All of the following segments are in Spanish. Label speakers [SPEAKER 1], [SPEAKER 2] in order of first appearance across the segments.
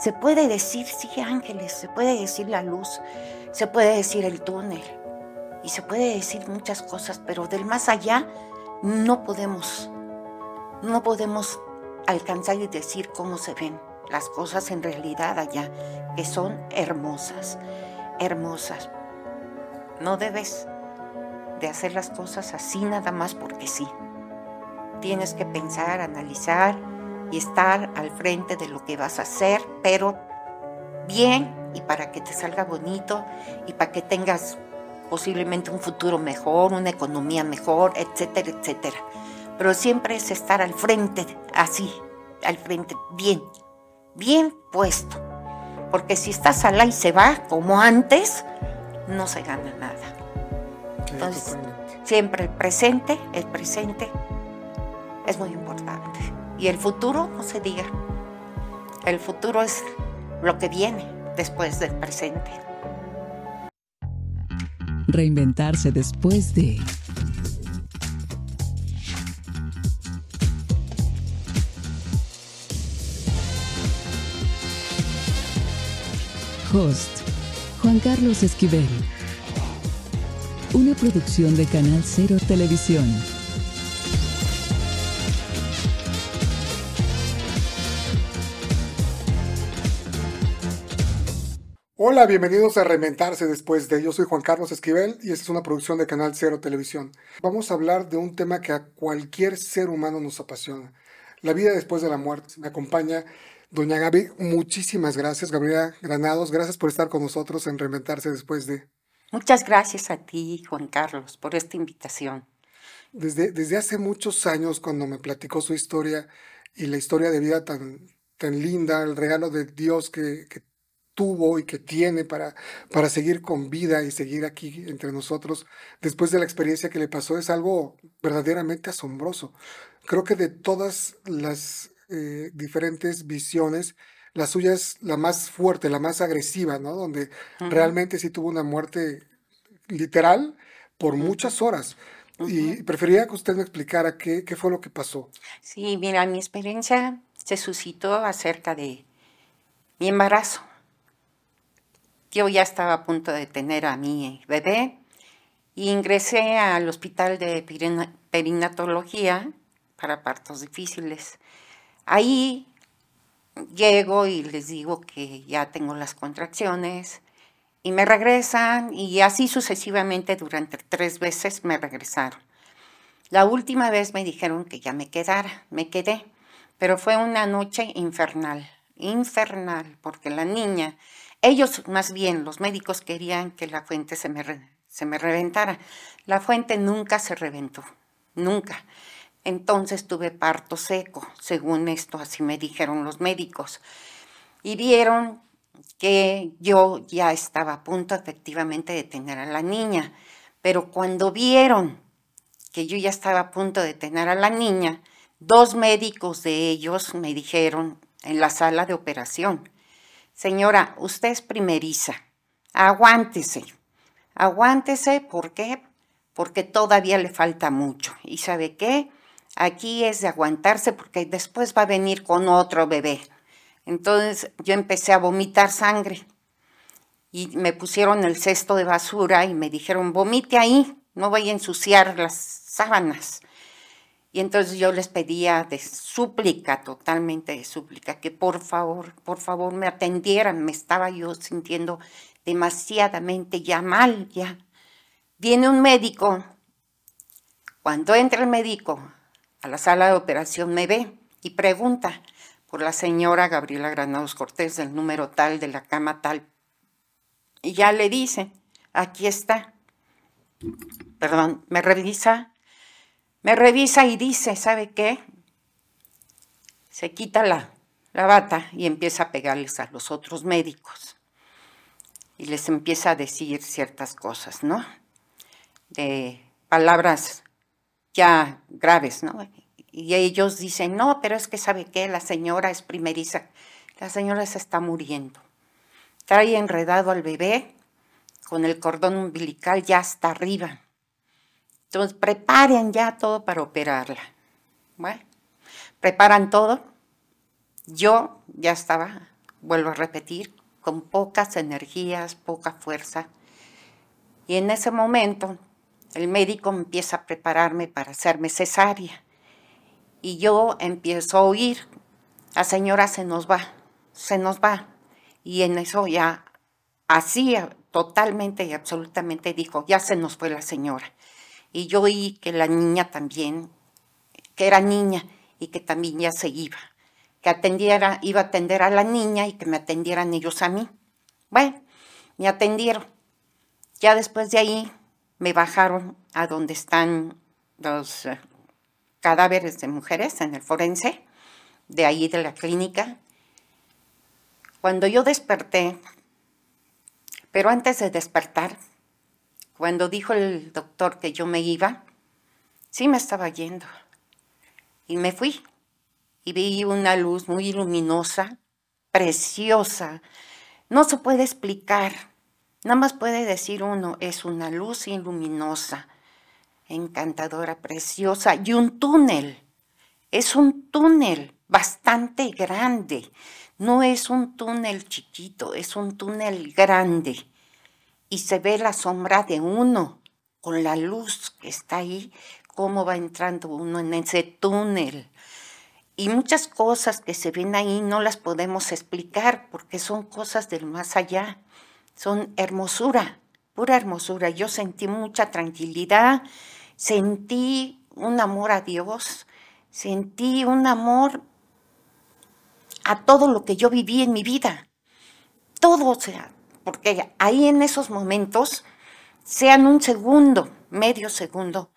[SPEAKER 1] Se puede decir, sí, ángeles, se puede decir la luz, se puede decir el túnel y se puede decir muchas cosas, pero del más allá no podemos, no podemos alcanzar y decir cómo se ven las cosas en realidad allá, que son hermosas, hermosas. No debes de hacer las cosas así nada más porque sí. Tienes que pensar, analizar y estar al frente de lo que vas a hacer, pero bien y para que te salga bonito y para que tengas posiblemente un futuro mejor, una economía mejor, etcétera, etcétera. Pero siempre es estar al frente, así, al frente, bien, bien puesto. Porque si estás al y se va, como antes, no se gana nada. Entonces, siempre el presente, el presente es muy importante. Y el futuro, no se diga. El futuro es lo que viene después del presente.
[SPEAKER 2] Reinventarse después de... Host Juan Carlos Esquivel. Una producción de Canal Cero Televisión.
[SPEAKER 3] Hola, bienvenidos a Reinventarse después de. Yo soy Juan Carlos Esquivel y esta es una producción de Canal Cero Televisión. Vamos a hablar de un tema que a cualquier ser humano nos apasiona: la vida después de la muerte. Me acompaña Doña Gaby, muchísimas gracias. Gabriela Granados, gracias por estar con nosotros en Reinventarse después de.
[SPEAKER 1] Muchas gracias a ti, Juan Carlos, por esta invitación.
[SPEAKER 3] Desde, desde hace muchos años, cuando me platicó su historia y la historia de vida tan, tan linda, el regalo de Dios que, que tuvo y que tiene para, para seguir con vida y seguir aquí entre nosotros, después de la experiencia que le pasó, es algo verdaderamente asombroso. Creo que de todas las eh, diferentes visiones. La suya es la más fuerte, la más agresiva, ¿no? Donde realmente sí tuvo una muerte literal por muchas horas. Y prefería que usted me explicara qué, qué fue lo que pasó.
[SPEAKER 1] Sí, mira, mi experiencia se suscitó acerca de mi embarazo. Yo ya estaba a punto de tener a mi bebé y ingresé al hospital de perinatología para partos difíciles. Ahí llego y les digo que ya tengo las contracciones y me regresan y así sucesivamente durante tres veces me regresaron. La última vez me dijeron que ya me quedara, me quedé, pero fue una noche infernal, infernal, porque la niña, ellos más bien, los médicos querían que la fuente se me, se me reventara. La fuente nunca se reventó, nunca. Entonces tuve parto seco, según esto, así me dijeron los médicos. Y vieron que yo ya estaba a punto efectivamente de tener a la niña. Pero cuando vieron que yo ya estaba a punto de tener a la niña, dos médicos de ellos me dijeron en la sala de operación, señora, usted es primeriza, aguántese, aguántese, ¿por qué? Porque todavía le falta mucho. ¿Y sabe qué? Aquí es de aguantarse porque después va a venir con otro bebé. Entonces yo empecé a vomitar sangre y me pusieron el cesto de basura y me dijeron, vomite ahí, no voy a ensuciar las sábanas. Y entonces yo les pedía de súplica, totalmente de súplica, que por favor, por favor me atendieran. Me estaba yo sintiendo demasiadamente ya mal, ya. Viene un médico. Cuando entra el médico, a la sala de operación me ve y pregunta por la señora Gabriela Granados Cortés del número tal de la cama tal. Y ya le dice, aquí está. Perdón, me revisa, me revisa y dice, ¿sabe qué? Se quita la, la bata y empieza a pegarles a los otros médicos. Y les empieza a decir ciertas cosas, ¿no? De palabras ya graves, ¿no? Y ellos dicen, no, pero es que sabe qué, la señora es primeriza, la señora se está muriendo. Trae enredado al bebé con el cordón umbilical ya hasta arriba. Entonces preparen ya todo para operarla. Bueno, preparan todo. Yo ya estaba vuelvo a repetir, con pocas energías, poca fuerza. Y en ese momento el médico empieza a prepararme para hacerme cesárea. Y yo empiezo a oír, la señora se nos va, se nos va. Y en eso ya, así totalmente y absolutamente dijo, ya se nos fue la señora. Y yo oí que la niña también, que era niña y que también ya se iba, que atendiera, iba a atender a la niña y que me atendieran ellos a mí. Bueno, me atendieron. Ya después de ahí me bajaron a donde están los eh, cadáveres de mujeres en el forense, de ahí de la clínica. Cuando yo desperté, pero antes de despertar, cuando dijo el doctor que yo me iba, sí me estaba yendo. Y me fui. Y vi una luz muy luminosa, preciosa. No se puede explicar. Nada más puede decir uno, es una luz luminosa, encantadora, preciosa. Y un túnel. Es un túnel bastante grande. No es un túnel chiquito, es un túnel grande. Y se ve la sombra de uno con la luz que está ahí, cómo va entrando uno en ese túnel. Y muchas cosas que se ven ahí no las podemos explicar porque son cosas del más allá. Son hermosura, pura hermosura. Yo sentí mucha tranquilidad, sentí un amor a Dios, sentí un amor a todo lo que yo viví en mi vida. Todo, o sea, porque ahí en esos momentos, sean un segundo, medio segundo,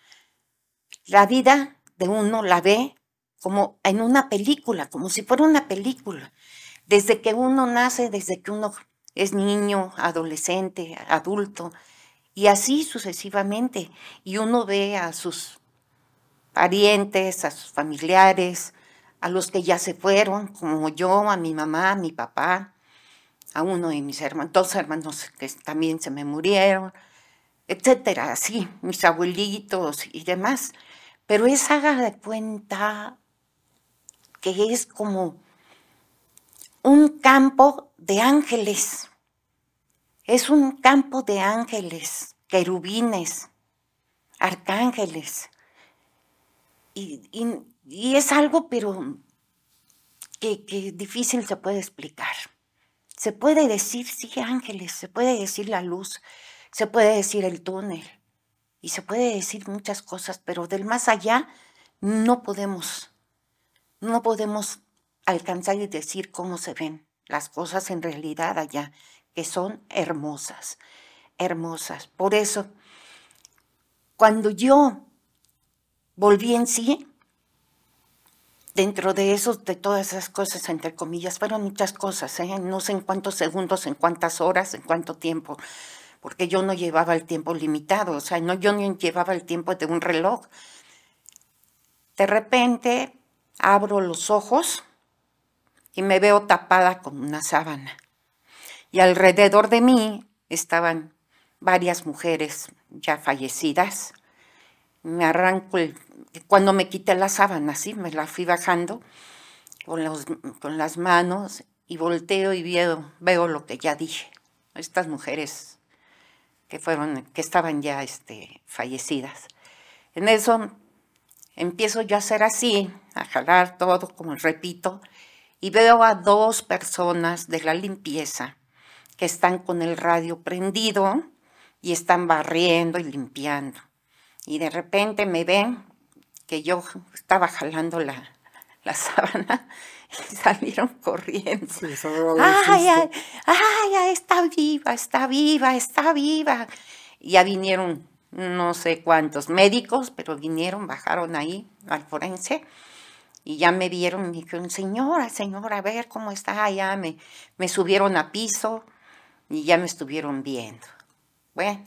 [SPEAKER 1] la vida de uno la ve como en una película, como si fuera una película. Desde que uno nace, desde que uno es niño, adolescente, adulto, y así sucesivamente. Y uno ve a sus parientes, a sus familiares, a los que ya se fueron, como yo, a mi mamá, a mi papá, a uno de mis hermanos, dos hermanos que también se me murieron, etcétera, así, mis abuelitos y demás. Pero es haga de cuenta que es como un campo de ángeles. Es un campo de ángeles, querubines, arcángeles. y, y es algo, pero que, que, difícil se puede explicar. Se puede decir, sí, ángeles, se puede decir la luz, se puede decir el túnel, y se puede decir muchas cosas, pero del más allá no podemos, no podemos alcanzar y decir cómo se ven las cosas en realidad allá, que son hermosas, hermosas. Por eso, cuando yo volví en sí, dentro de eso, de todas esas cosas, entre comillas, fueron muchas cosas, ¿eh? no sé en cuántos segundos, en cuántas horas, en cuánto tiempo, porque yo no llevaba el tiempo limitado, o sea, no, yo no llevaba el tiempo de un reloj. De repente abro los ojos y me veo tapada con una sábana. Y alrededor de mí estaban varias mujeres ya fallecidas. Me arranco el, cuando me quité la sábana, así me la fui bajando con, con las manos y volteo y veo, veo lo que ya dije. Estas mujeres que fueron, que estaban ya este, fallecidas. En eso empiezo yo a hacer así, a jalar todo, como repito, y veo a dos personas de la limpieza que están con el radio prendido y están barriendo y limpiando. Y de repente me ven que yo estaba jalando la, la sábana y salieron corriendo. ay, ay, ay, está viva, está viva, está viva. Y ya vinieron no sé cuántos médicos, pero vinieron, bajaron ahí al forense y ya me vieron y me dijeron, señora, señora, a ver cómo está. Ya me, me subieron a piso y ya me estuvieron viendo. Bueno,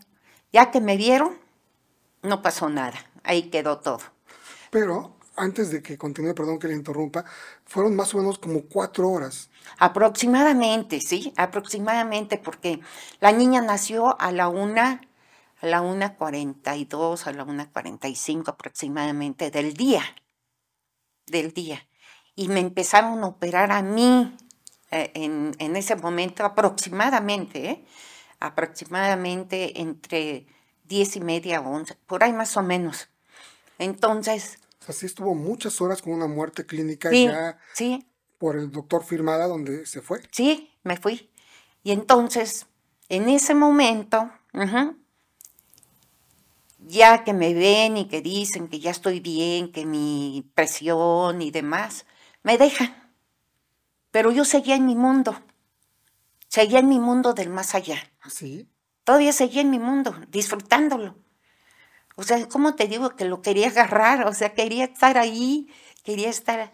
[SPEAKER 1] ya que me vieron, no pasó nada, ahí quedó todo.
[SPEAKER 3] Pero antes de que continúe, perdón que le interrumpa, fueron más o menos como cuatro horas.
[SPEAKER 1] Aproximadamente, sí, aproximadamente, porque la niña nació a la una, a la una cuarenta y dos, a la una cuarenta y cinco aproximadamente del día, del día. Y me empezaron a operar a mí eh, en, en, ese momento aproximadamente, ¿eh? aproximadamente entre 10 y media, 11, por ahí más o menos. Entonces...
[SPEAKER 3] Así estuvo muchas horas con una muerte clínica
[SPEAKER 1] sí,
[SPEAKER 3] ya
[SPEAKER 1] sí.
[SPEAKER 3] por el doctor firmada donde se fue.
[SPEAKER 1] Sí, me fui. Y entonces, en ese momento, uh ya que me ven y que dicen que ya estoy bien, que mi presión y demás, me dejan. Pero yo seguía en mi mundo, seguía en mi mundo del más allá.
[SPEAKER 3] ¿Sí?
[SPEAKER 1] Todavía seguía en mi mundo, disfrutándolo. O sea, ¿cómo te digo que lo quería agarrar? O sea, quería estar ahí, quería estar...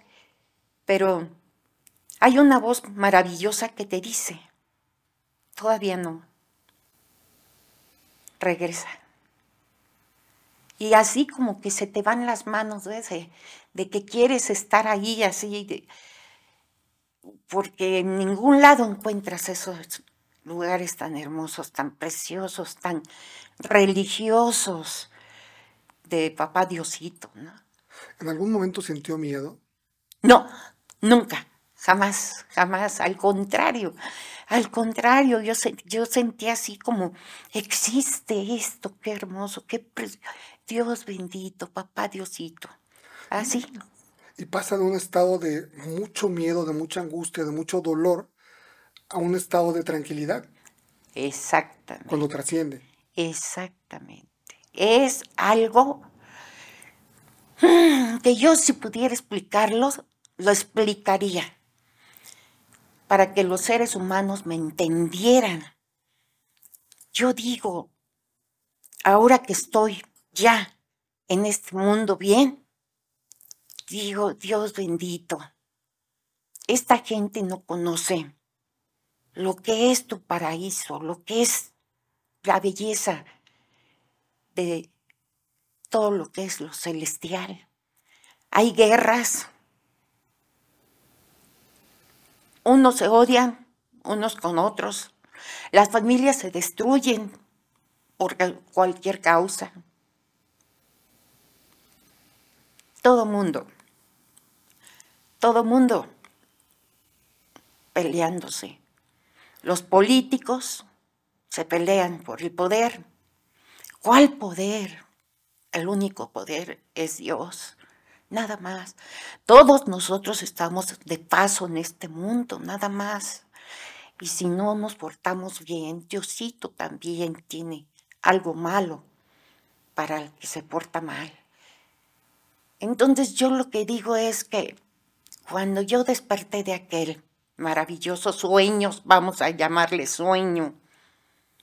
[SPEAKER 1] Pero hay una voz maravillosa que te dice, todavía no. Regresa. Y así como que se te van las manos de, de que quieres estar ahí así, porque en ningún lado encuentras esos lugares tan hermosos, tan preciosos, tan religiosos de papá Diosito. ¿no?
[SPEAKER 3] ¿En algún momento sintió miedo?
[SPEAKER 1] No, nunca, jamás, jamás, al contrario. Al contrario, yo, yo sentí así como, existe esto, qué hermoso, qué Dios bendito, papá Diosito. Así.
[SPEAKER 3] Y pasa de un estado de mucho miedo, de mucha angustia, de mucho dolor, a un estado de tranquilidad.
[SPEAKER 1] Exactamente.
[SPEAKER 3] Cuando trasciende.
[SPEAKER 1] Exactamente. Es algo que yo si pudiera explicarlo, lo explicaría para que los seres humanos me entendieran. Yo digo, ahora que estoy ya en este mundo bien, digo, Dios bendito, esta gente no conoce lo que es tu paraíso, lo que es la belleza de todo lo que es lo celestial. Hay guerras, Unos se odian unos con otros. Las familias se destruyen por cualquier causa. Todo mundo, todo mundo peleándose. Los políticos se pelean por el poder. ¿Cuál poder? El único poder es Dios nada más. Todos nosotros estamos de paso en este mundo, nada más. Y si no nos portamos bien, Diosito también tiene algo malo para el que se porta mal. Entonces yo lo que digo es que cuando yo desperté de aquel maravilloso sueño, vamos a llamarle sueño,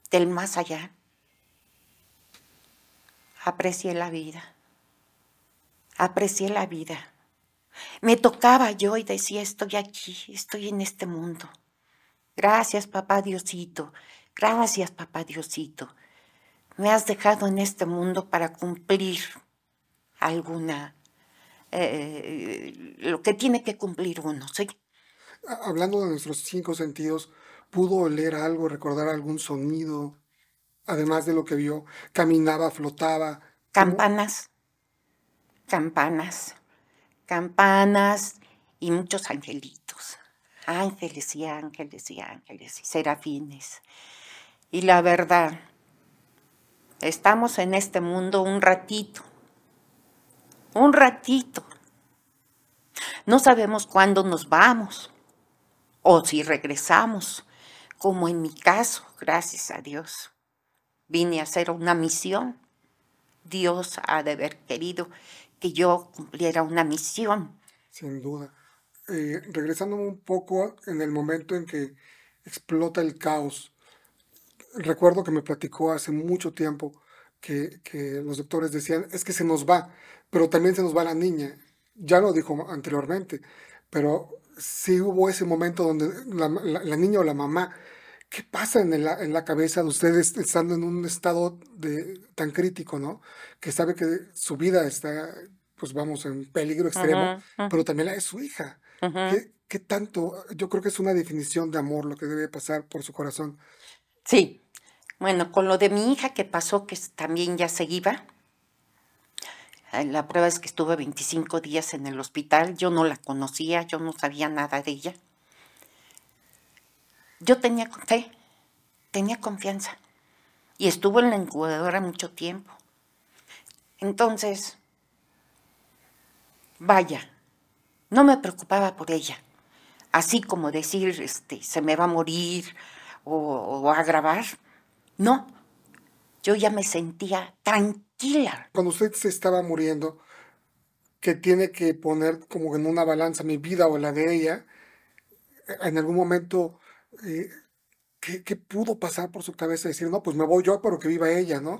[SPEAKER 1] del más allá, aprecié la vida aprecié la vida. Me tocaba yo y decía, estoy aquí, estoy en este mundo. Gracias, papá Diosito, gracias, papá Diosito. Me has dejado en este mundo para cumplir alguna, eh, lo que tiene que cumplir uno, ¿sí?
[SPEAKER 3] Hablando de nuestros cinco sentidos, ¿pudo oler algo, recordar algún sonido, además de lo que vio? ¿Caminaba, flotaba?
[SPEAKER 1] Campanas campanas, campanas y muchos angelitos, ángeles y ángeles y ángeles y serafines. Y la verdad, estamos en este mundo un ratito, un ratito. No sabemos cuándo nos vamos o si regresamos, como en mi caso, gracias a Dios. Vine a hacer una misión. Dios ha de haber querido que yo cumpliera una misión.
[SPEAKER 3] Sin duda. Eh, regresando un poco en el momento en que explota el caos, recuerdo que me platicó hace mucho tiempo que, que, los doctores decían, es que se nos va, pero también se nos va la niña. Ya lo dijo anteriormente, pero sí hubo ese momento donde la, la niña o la mamá ¿Qué pasa en la, en la cabeza de ustedes estando en un estado de, tan crítico, ¿no? Que sabe que su vida está, pues vamos, en peligro extremo, pero también la es su hija. ¿Qué, ¿Qué, tanto? Yo creo que es una definición de amor lo que debe pasar por su corazón.
[SPEAKER 1] Sí. Bueno, con lo de mi hija que pasó, que también ya se iba, la prueba es que estuve 25 días en el hospital, yo no la conocía, yo no sabía nada de ella. yo tenía fe, tenía confianza. Y estuvo en la incubadora mucho tiempo. Entonces, vaya, no me preocupaba por ella. Así como decir, este, se me va a morir o, a agravar. No, yo ya me sentía tranquila.
[SPEAKER 3] Cuando usted se estaba muriendo, que tiene que poner como en una balanza mi vida o la de ella, en algún momento, eh, ¿qué, qué pudo pasar por su cabeza? Decir, no, pues me voy yo, pero que viva ella, ¿no?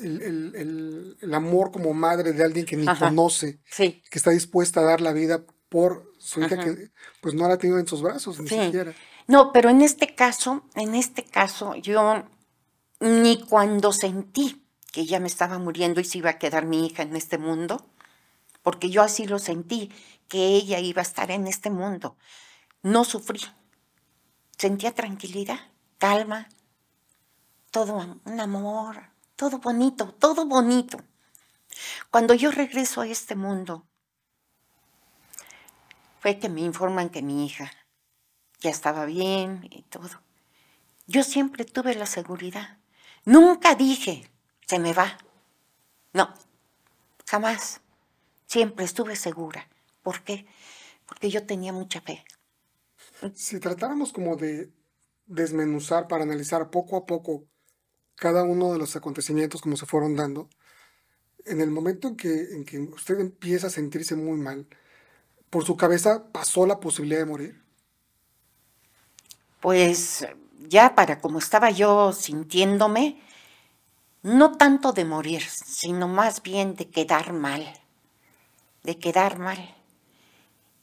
[SPEAKER 3] El, el- el- el amor como madre de alguien que ni
[SPEAKER 1] Ajá.
[SPEAKER 3] conoce,
[SPEAKER 1] Sí,
[SPEAKER 3] que está dispuesta a dar la vida por su hija
[SPEAKER 1] Ajá.
[SPEAKER 3] que pues no la ha tenido en sus brazos, ni
[SPEAKER 1] Sí.
[SPEAKER 3] siquiera.
[SPEAKER 1] No, pero en este caso, en este caso, yo ni cuando sentí que ya me estaba muriendo y se iba a quedar mi hija en este mundo, porque yo así lo sentí, que ella iba a estar en este mundo, no sufrí. Sentía tranquilidad, calma, todo un amor, todo bonito, todo bonito. Cuando yo regreso a este mundo, fue que me informan que mi hija ya estaba bien y todo. Yo siempre tuve la seguridad. Nunca dije, se me va. No, jamás. Siempre estuve segura. ¿Por qué? Porque yo tenía mucha fe.
[SPEAKER 3] Si tratáramos como de desmenuzar para analizar poco a poco cada uno de los acontecimientos como se fueron dando, en el momento en que, en que usted empieza a sentirse muy mal, por su cabeza pasó la posibilidad de morir.
[SPEAKER 1] Pues ya para como estaba yo sintiéndome, no tanto de morir, sino más bien de quedar mal, de quedar mal.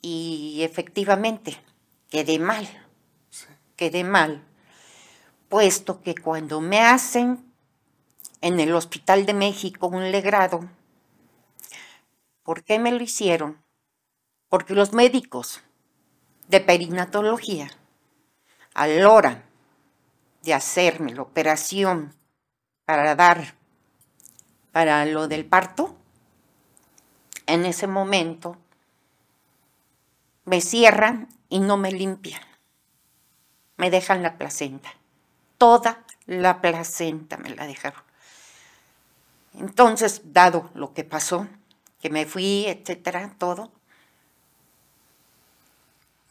[SPEAKER 1] Y efectivamente, quedé mal,
[SPEAKER 3] Sí.
[SPEAKER 1] quedé mal, puesto que cuando me hacen en el Hospital de México un legrado, ¿por qué me lo hicieron? Porque los médicos de perinatología, a la hora de hacerme la operación para dar, para lo del parto, en ese momento me cierran y no me limpian. Me dejan la placenta. Toda la placenta me la dejaron. Entonces, dado lo que pasó, que me fui, etcétera, todo,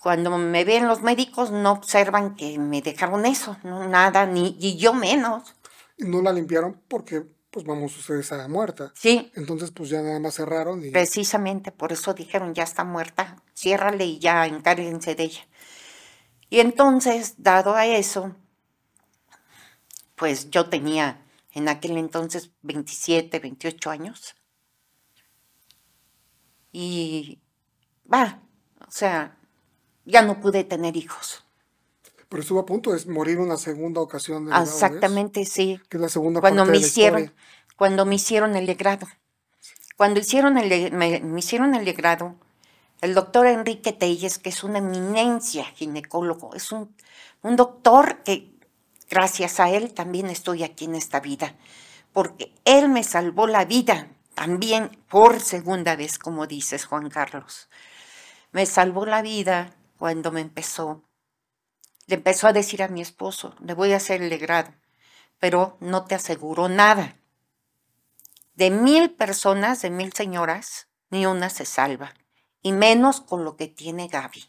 [SPEAKER 1] cuando me ven los médicos no observan que me dejaron eso, no nada, ni y yo menos.
[SPEAKER 3] No la limpiaron porque, pues vamos, usted está muerta.
[SPEAKER 1] Sí,
[SPEAKER 3] Entonces, pues ya nada más cerraron y
[SPEAKER 1] precisamente por eso dijeron, ya está muerta, ciérrale y ya encárguense de ella. Y entonces, dado a eso, pues yo tenía en aquel entonces 27, 28 años. Y va, o sea, ya no pude tener hijos.
[SPEAKER 3] Pero estuvo a punto de morir una segunda ocasión.
[SPEAKER 1] Exactamente, sí.
[SPEAKER 3] Que es la segunda
[SPEAKER 1] cuando
[SPEAKER 3] parte
[SPEAKER 1] me
[SPEAKER 3] de la
[SPEAKER 1] hicieron
[SPEAKER 3] historia.
[SPEAKER 1] cuando me hicieron el legrado cuando hicieron el me hicieron el legrado el doctor Enrique Telles que es una eminencia ginecólogo es un, un doctor que gracias a él también estoy aquí en esta vida porque él me salvó la vida también por segunda vez como dices Juan Carlos me salvó la vida cuando me empezó le empezó a decir a mi esposo le voy a hacer el legrado pero no te aseguró nada. De mil personas, de mil señoras, ni una se salva, y menos con lo que tiene Gaby.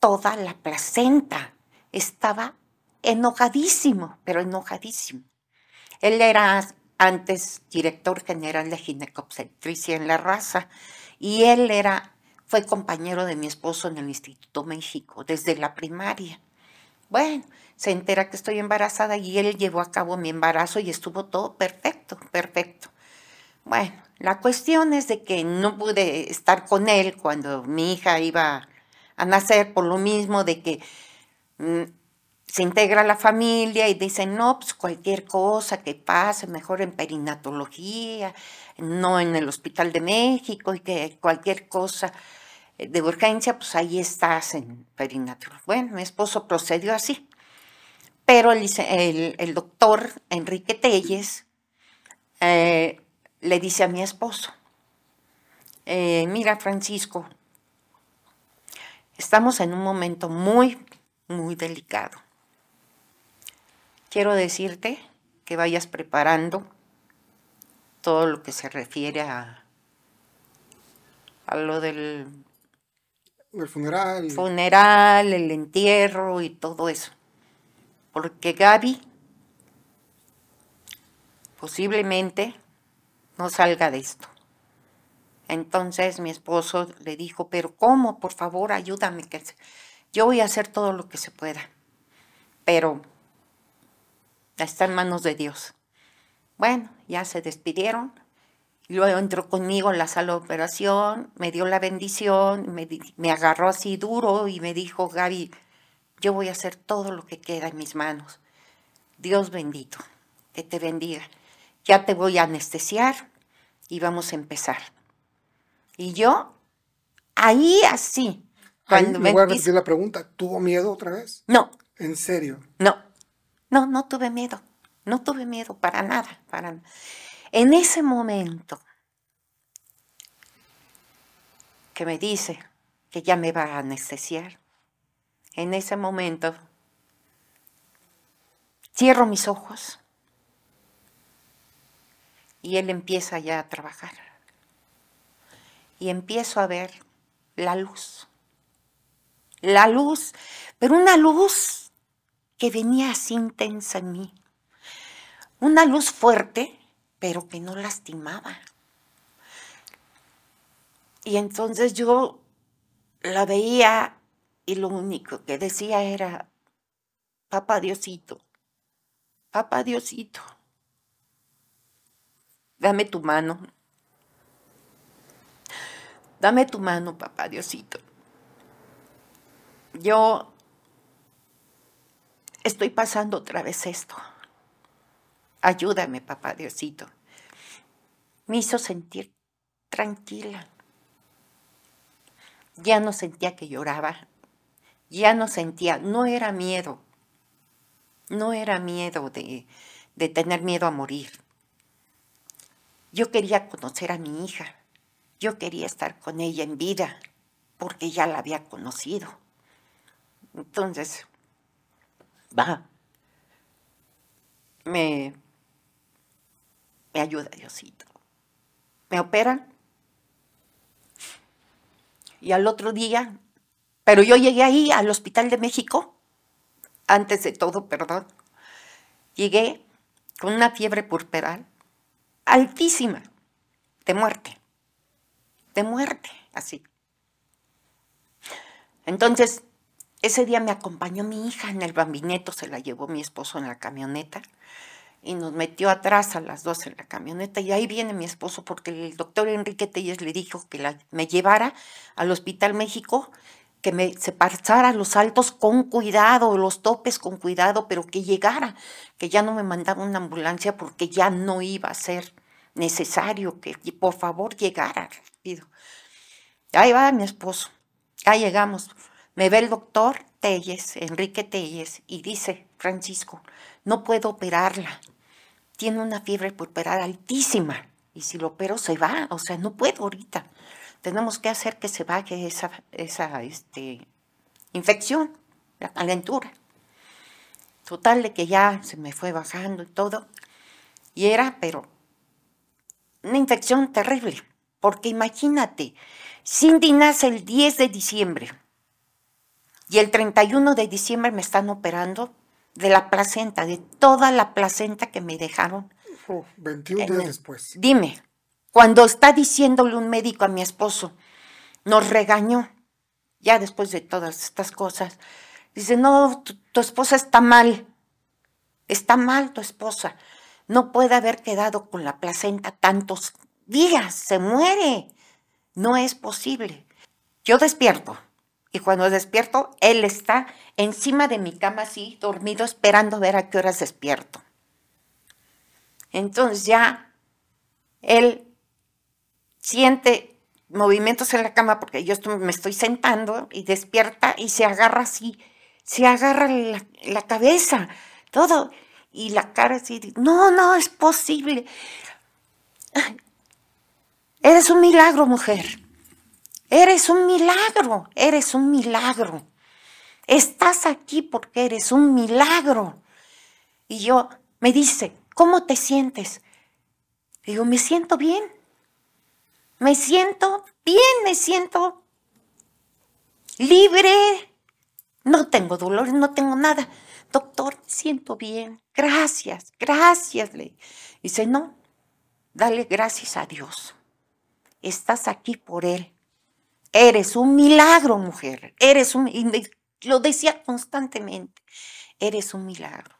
[SPEAKER 1] Toda la placenta estaba enojadísimo, pero enojadísimo. Él era antes director general de ginecobstetricia en la raza, y él era, fue compañero de mi esposo en el Instituto México desde la primaria. Bueno, se entera que estoy embarazada y él llevó a cabo mi embarazo y estuvo todo perfecto, perfecto. Bueno, la cuestión es de que no pude estar con él cuando mi hija iba a nacer por lo mismo de que mm, se integra la familia y dicen, no, pues cualquier cosa que pase, mejor en perinatología, no en el Hospital de México y que cualquier cosa de urgencia, pues ahí estás en perinatología. Bueno, mi esposo procedió así. Pero el, doctor Enrique Telles eh, le dice a mi esposo, eh, mira Francisco, estamos en un momento muy, muy delicado. quiero decirte que vayas preparando todo lo que se refiere a lo del
[SPEAKER 3] El funeral.
[SPEAKER 1] funeral, el entierro y todo eso. Porque Gaby posiblemente no salga de esto. Entonces mi esposo le dijo, pero ¿cómo? Por favor, ayúdame. Que yo voy a hacer todo lo que se pueda. Pero está en manos de Dios. Bueno, ya se despidieron. Y luego entró conmigo en la sala de operación, me dio la bendición, me, me agarró así duro y me dijo, Gaby, yo voy a hacer todo lo que queda en mis manos. Dios bendito, que te bendiga. Ya te voy a anestesiar y vamos a empezar. Y yo, ahí así, cuando
[SPEAKER 3] me
[SPEAKER 1] me
[SPEAKER 3] voy a repetir la pregunta. ¿Tuvo miedo otra vez?
[SPEAKER 1] No,
[SPEAKER 3] En serio.
[SPEAKER 1] no, no, no tuve miedo, no tuve miedo para nada, para nada. En ese momento que me dice que ya me va a anestesiar, en ese momento cierro mis ojos y él empieza ya a trabajar. Y empiezo a ver la luz. La luz, pero una luz que venía así intensa en mí. Una luz fuerte, pero que no lastimaba. Y entonces yo la veía y lo único que decía era, papá Diosito, papá Diosito, dame tu mano. Dame tu mano, papá Diosito. Yo estoy pasando otra vez esto. Ayúdame, papá Diosito. Me hizo sentir tranquila. Ya no sentía que lloraba. Ya no sentía, no era miedo. No era miedo de, de tener miedo a morir. Yo quería conocer a mi hija. Yo quería estar con ella en vida, porque ya la había conocido. Entonces, va. Me, me ayuda Diosito. Me operan. Y al otro día, pero yo llegué ahí al Hospital de México, antes de todo, perdón. Llegué con una fiebre purpural altísima, de muerte, de muerte, así. Entonces, ese día me acompañó mi hija en el bambineto, se la llevó mi esposo en la camioneta y nos metió atrás a las dos en la camioneta y ahí viene mi esposo porque el doctor Enrique Telles le dijo que me llevara al Hospital México, que me se pasara los saltos con cuidado, los topes con cuidado, pero que llegara, que ya no me mandaba una ambulancia porque ya no iba a ser necesario, que por favor llegara rápido. Ahí va mi esposo, ya llegamos. Me ve el doctor Telles, Enrique Telles, y dice, Francisco, no puedo operarla. Tiene una fiebre purpural altísima. Y si lo opero se va, o sea, no puedo ahorita. Tenemos que hacer que se baje esa, esa este, infección, la calentura. Total de que ya se me fue bajando y todo. Y era, pero, una infección terrible. Porque imagínate, Cindy nace el 10 de diciembre. Y el 31 de diciembre me están operando de la placenta, de toda la placenta que me dejaron.
[SPEAKER 3] Oh, 21
[SPEAKER 1] en
[SPEAKER 3] días
[SPEAKER 1] el-
[SPEAKER 3] después.
[SPEAKER 1] Dime, cuando está diciéndole un médico a mi esposo, nos regañó, ya después de todas estas cosas, dice, no, tu, tu esposa está mal, está mal tu esposa, no puede haber quedado con la placenta tantos días, se muere, no es posible. Yo despierto, y cuando despierto, él está encima de mi cama así, dormido, esperando ver a qué horas despierto. Entonces ya él siente movimientos en la cama porque yo estoy- me estoy sentando y despierta y se agarra así, se agarra la, la cabeza, todo, y la cara así, no, no es posible. Eres un milagro, mujer. Eres un milagro, eres un milagro. Estás aquí porque eres un milagro. Y yo, me dice, ¿cómo te sientes? Digo, me siento bien. Me siento bien, me siento libre. No tengo dolores, no tengo nada. Doctor, me siento bien. Gracias, gracias. Le dice, no, dale gracias a Dios. Estás aquí por Él. Eres un milagro, mujer. Eres un... lo decía constantemente. Eres un milagro.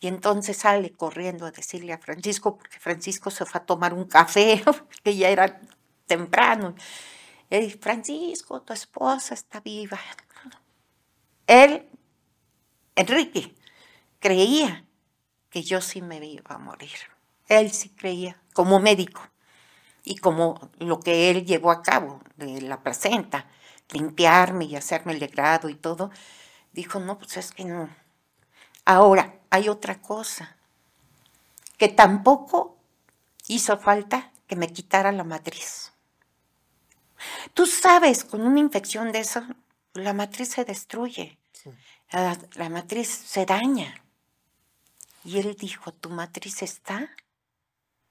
[SPEAKER 1] Y entonces sale corriendo a decirle a Francisco, porque Francisco se fue a tomar un café, que ya era temprano. Y dice, Francisco, tu esposa está viva. Él, Enrique, creía que yo sí me iba a morir. Él sí creía, como médico, y como lo que él llevó a cabo de la placenta, limpiarme y hacerme el degrado y todo, dijo, no, pues es que no. Ahora, hay otra cosa, que tampoco hizo falta que me quitara la matriz. Tú sabes, con una infección de eso, la matriz se destruye, la, matriz se daña. Y él dijo, tu matriz está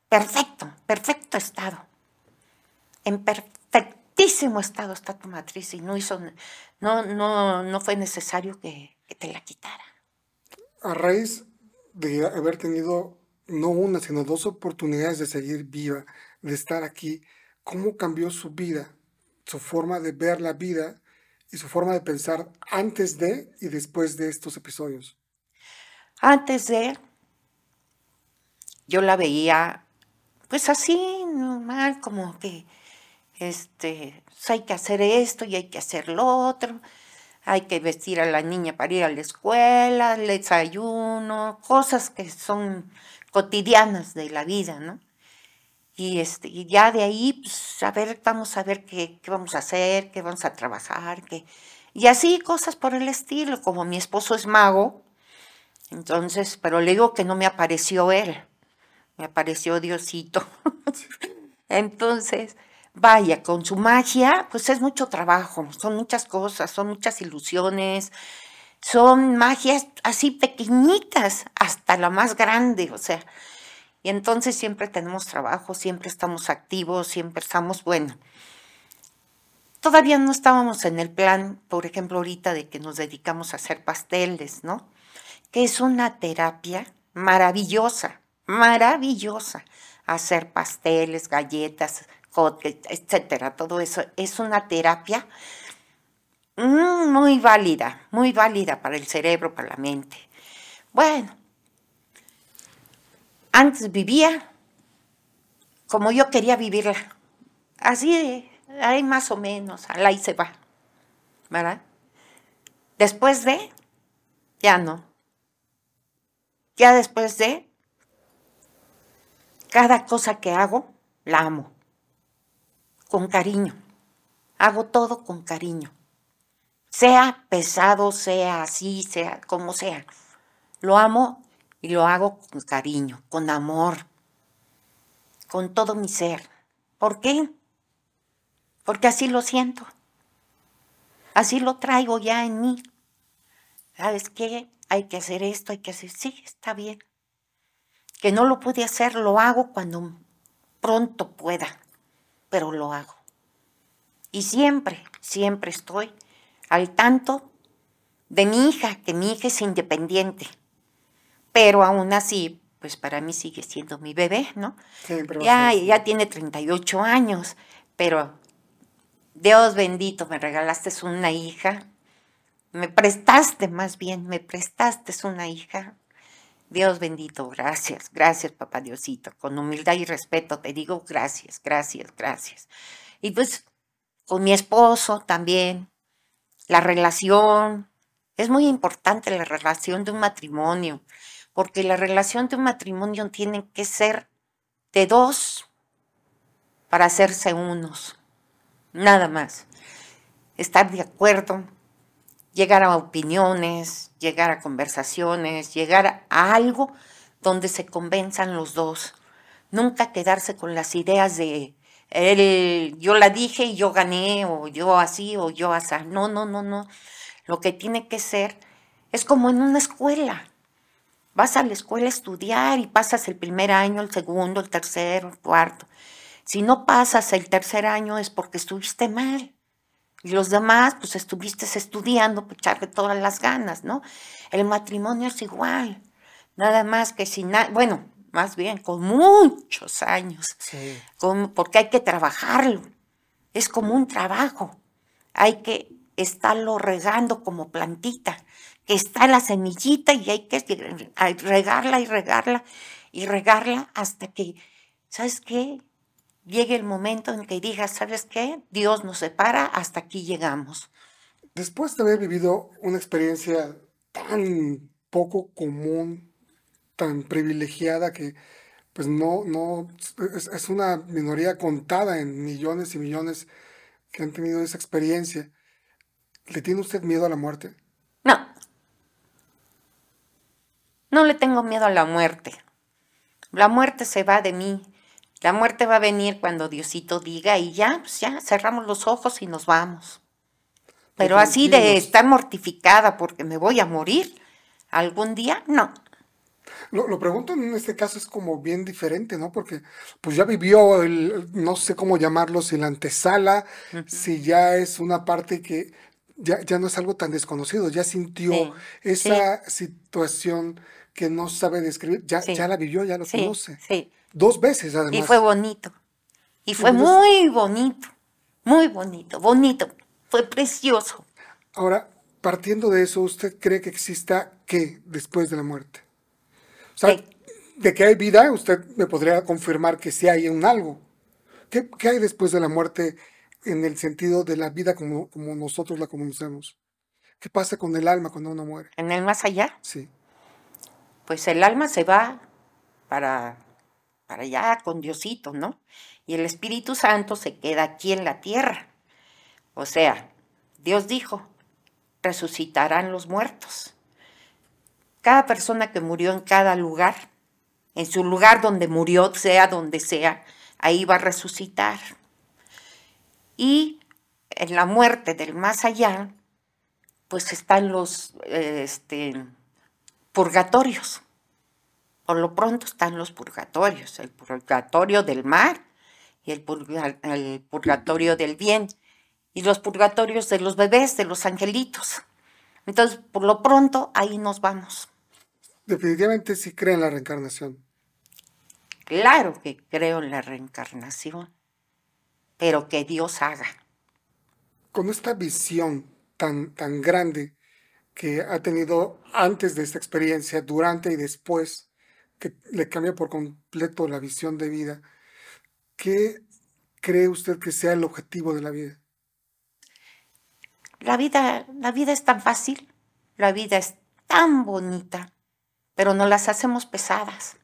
[SPEAKER 1] perfecto, perfecto estado. En perfectísimo estado está tu matriz y no hizo, no, no, no fue necesario que te la quitara
[SPEAKER 3] a raíz de haber tenido no una, sino dos oportunidades de seguir viva, de estar aquí, ¿cómo cambió su vida, su forma de ver la vida y su forma de pensar antes de y después de estos episodios?
[SPEAKER 1] Antes de, yo la veía pues así, normal, como que este, pues, hay que hacer esto y hay que hacer lo otro. Hay que vestir a la niña para ir a la escuela, el desayuno, cosas que son cotidianas de la vida, ¿no? Y, este, y ya de ahí, pues, a ver, vamos a ver qué, qué vamos a hacer, qué vamos a trabajar, qué... Y así cosas por el estilo, como mi esposo es mago, entonces, pero le digo que no me apareció él, me apareció Diosito. entonces, vaya, con su magia, pues es mucho trabajo, son muchas cosas, son muchas ilusiones, son magias así pequeñitas hasta la más grande, o sea, y entonces siempre tenemos trabajo, siempre estamos activos, siempre estamos, bueno, todavía no estábamos en el plan, por ejemplo, ahorita de que nos dedicamos a hacer pasteles, ¿no? Que es una terapia maravillosa, maravillosa, hacer pasteles, galletas, etcétera, todo eso es una terapia mm, muy válida, muy válida para el cerebro, para la mente. Bueno, antes vivía como yo quería vivirla, así ahí más o menos, ahí se va, ¿verdad? Después de, ya no. Ya después de, cada cosa que hago, la amo con cariño. Hago todo con cariño. Sea pesado, sea así, sea como sea. Lo amo y lo hago con cariño, con amor, con todo mi ser. ¿Por qué? Porque así lo siento. Así lo traigo ya en mí. ¿Sabes qué? Hay que hacer esto, hay que hacer... Sí, está bien. Que no lo pude hacer, lo hago cuando pronto pueda pero lo hago. Y siempre, siempre estoy al tanto de mi hija, que mi hija es independiente. Pero aún así, pues para mí sigue siendo mi bebé, ¿no? ya, ya tiene 38 años, pero Dios bendito, me regalaste una hija, me prestaste más bien, me prestaste una hija Dios bendito, gracias, gracias papá Diosito. Con humildad y respeto te digo gracias, gracias, gracias. Y pues con mi esposo también, la relación, es muy importante la relación de un matrimonio, porque la relación de un matrimonio tiene que ser de dos para hacerse unos, nada más. Estar de acuerdo, llegar a opiniones, llegar a conversaciones, llegar a algo donde se convenzan los dos. Nunca quedarse con las ideas de él, yo la dije y yo gané, o yo así, o yo así. No, no, no, no. Lo que tiene que ser es como en una escuela. vas a la escuela a estudiar y pasas el primer año, el segundo, el tercero, el cuarto. Si no pasas el tercer año es porque estuviste mal. Y los demás, pues estuviste estudiando, pues echarle todas las ganas, ¿no? El matrimonio es igual. Nada más que si nada, bueno, más bien con muchos años.
[SPEAKER 3] Sí.
[SPEAKER 1] Con- porque hay que trabajarlo. Es como un trabajo. Hay que estarlo regando como plantita, que está la semillita y hay que regarla y regarla y regarla hasta que, ¿sabes qué? Llegue el momento en que digas, ¿sabes qué? Dios nos separa, hasta aquí llegamos.
[SPEAKER 3] Después de haber vivido una experiencia tan poco común, tan privilegiada que pues no, no, es, es una minoría contada en millones y millones que han tenido esa experiencia. ¿Le tiene usted miedo a la muerte?
[SPEAKER 1] No. No le tengo miedo a la muerte. La muerte se va de mí. La muerte va a venir cuando Diosito diga y ya, pues ya, cerramos los ojos y nos vamos. Pero así de estar mortificada porque me voy a morir algún día, no.
[SPEAKER 3] Lo, lo pregunto en este caso es como bien diferente, ¿no? Porque pues ya vivió el, no sé cómo llamarlo, si la antesala, si ya es una parte que ya, ya no es algo tan desconocido, ya sintió
[SPEAKER 1] Sí,
[SPEAKER 3] esa situación que no sabe describir, ya,
[SPEAKER 1] Sí.
[SPEAKER 3] ya la vivió, ya lo
[SPEAKER 1] Sí,
[SPEAKER 3] conoce.
[SPEAKER 1] sí.
[SPEAKER 3] Dos veces
[SPEAKER 1] Y
[SPEAKER 3] además.
[SPEAKER 1] fue bonito. Y fue
[SPEAKER 3] Entonces-
[SPEAKER 1] muy bonito. Muy bonito, bonito. Fue precioso.
[SPEAKER 3] Ahora, partiendo de eso, ¿usted cree que exista qué después de la muerte? O sea,
[SPEAKER 1] ¿Qué?
[SPEAKER 3] de que hay vida, usted me podría confirmar que sí hay un algo. ¿Qué, qué hay después de la muerte en el sentido de la vida como, como nosotros la conocemos? ¿Qué pasa con el alma cuando uno muere?
[SPEAKER 1] En el más allá.
[SPEAKER 3] Sí.
[SPEAKER 1] pues el alma se va para, para allá con Diosito, ¿no? Y el Espíritu Santo se queda aquí en la tierra. O sea, Dios dijo, resucitarán los muertos. Cada persona que murió en cada lugar, en su lugar donde murió, sea donde sea, ahí va a resucitar. Y en la muerte del más allá, pues están los este, purgatorios. Por lo pronto están los purgatorios, el purgatorio del mar y el, purga- el purgatorio del bien, y los purgatorios de los bebés, de los angelitos. Entonces, por lo pronto, ahí nos vamos.
[SPEAKER 3] Definitivamente sí cree en la reencarnación.
[SPEAKER 1] Claro que creo en la reencarnación, pero que Dios haga.
[SPEAKER 3] Con esta visión tan, tan grande que ha tenido antes de esta experiencia, durante y después, que le cambia por completo la visión de vida, ¿qué cree usted que sea el objetivo de la vida?
[SPEAKER 1] La vida, la vida es tan fácil, la vida es tan bonita, pero no las hacemos pesadas.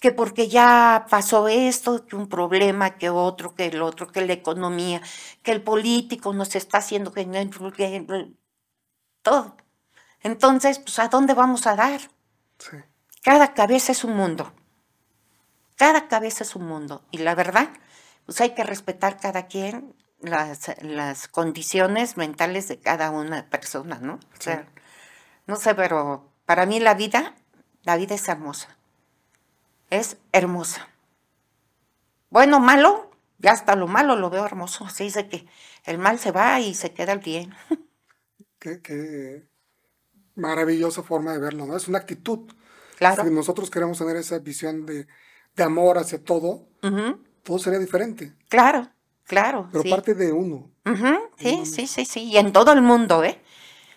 [SPEAKER 1] Que porque ya pasó esto, que un problema, que otro, que el otro, que la economía, que el político nos está haciendo que todo. Entonces, pues, ¿a dónde vamos a dar?
[SPEAKER 3] Sí.
[SPEAKER 1] Cada cabeza es un mundo. Cada cabeza es un mundo. Y la verdad, pues hay que respetar cada quien las, las condiciones mentales de cada una persona, ¿no? O sea, no sé, pero para mí la vida, la vida es hermosa. Es hermosa. Bueno, malo, ya hasta lo malo lo veo hermoso. Así dice que el mal se va y se queda el bien.
[SPEAKER 3] Qué, qué maravillosa forma de verlo, ¿no? Es una actitud.
[SPEAKER 1] Claro.
[SPEAKER 3] Si nosotros queremos tener esa visión de, de amor hacia todo, todo sería diferente,
[SPEAKER 1] Claro, claro.
[SPEAKER 3] pero
[SPEAKER 1] sí.
[SPEAKER 3] parte de uno.
[SPEAKER 1] Sí, sí, sí, sí. Y en todo el mundo, ¿eh?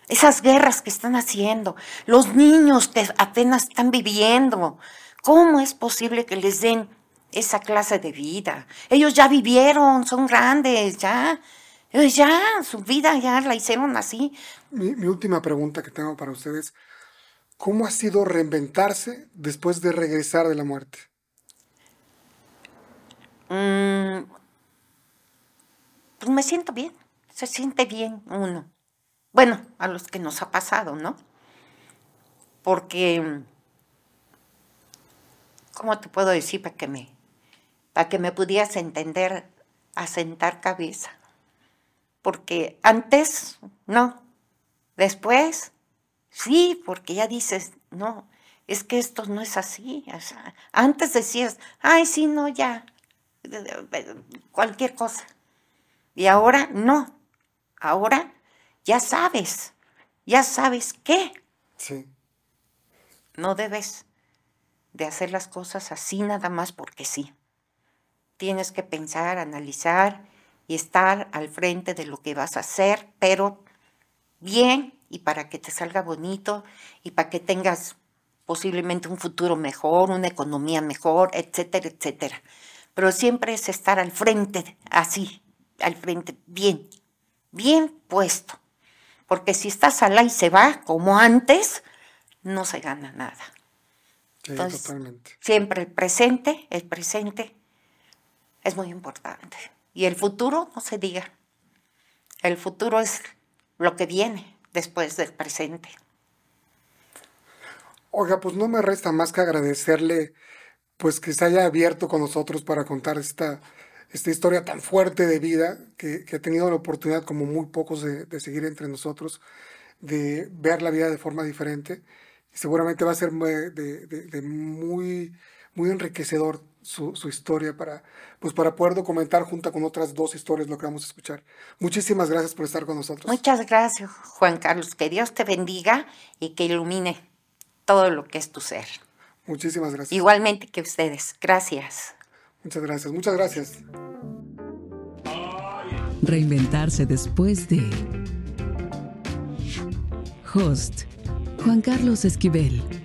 [SPEAKER 1] Esas guerras que están haciendo, los niños que apenas están viviendo, ¿cómo es posible que les den esa clase de vida? Ellos ya vivieron, son grandes, ya. Ellos ya, su vida ya la hicieron así.
[SPEAKER 3] Mi, mi última pregunta que tengo para ustedes, ¿cómo ha sido reinventarse después de regresar de la muerte?
[SPEAKER 1] Mm, pues me siento bien, se siente bien uno. Bueno, a los que nos ha pasado, ¿no? Porque, ¿cómo te puedo decir para que me, para que me pudieras entender, asentar cabeza? Porque antes, no. Después, sí, porque ya dices, no, es que esto no es así. antes decías, ay, sí, no, ya, cualquier cosa. Y ahora no. Ahora ya sabes, ya sabes qué.
[SPEAKER 3] Sí.
[SPEAKER 1] No debes de hacer las cosas así nada más porque sí. Tienes que pensar, analizar y estar al frente de lo que vas a hacer, pero bien y para que te salga bonito y para que tengas posiblemente un futuro mejor, una economía mejor, etcétera, etcétera. Pero siempre es estar al frente, así, al frente, bien, bien puesto. Porque si estás al y se va, como antes, no se gana nada.
[SPEAKER 3] totalmente.
[SPEAKER 1] Siempre el presente, el presente es muy importante. Y el futuro, no se diga. El futuro es lo que viene después del presente.
[SPEAKER 3] Oiga, pues no me resta más que agradecerle pues que se haya abierto con nosotros para contar esta, esta historia tan fuerte de vida que, ha tenido la oportunidad, como muy pocos, de, seguir entre nosotros, de ver la vida de forma diferente. Y seguramente va a ser de, de muy, muy enriquecedor su, su, historia para, pues para poder documentar junto con otras dos historias lo que vamos a escuchar. Muchísimas gracias por estar con nosotros.
[SPEAKER 1] Muchas gracias, Juan Carlos. Que Dios te bendiga y que ilumine todo lo que es tu ser.
[SPEAKER 3] Muchísimas gracias.
[SPEAKER 1] Igualmente que ustedes. Gracias.
[SPEAKER 3] Muchas gracias, muchas gracias.
[SPEAKER 2] Reinventarse después de... Host, Juan Carlos Esquivel.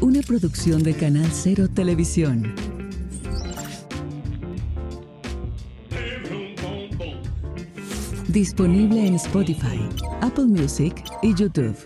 [SPEAKER 2] Una producción de Canal Cero Televisión. Disponible en Spotify, Apple Music y YouTube.